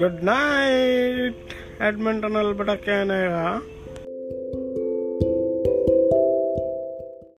good night Edmonton Alberta Canada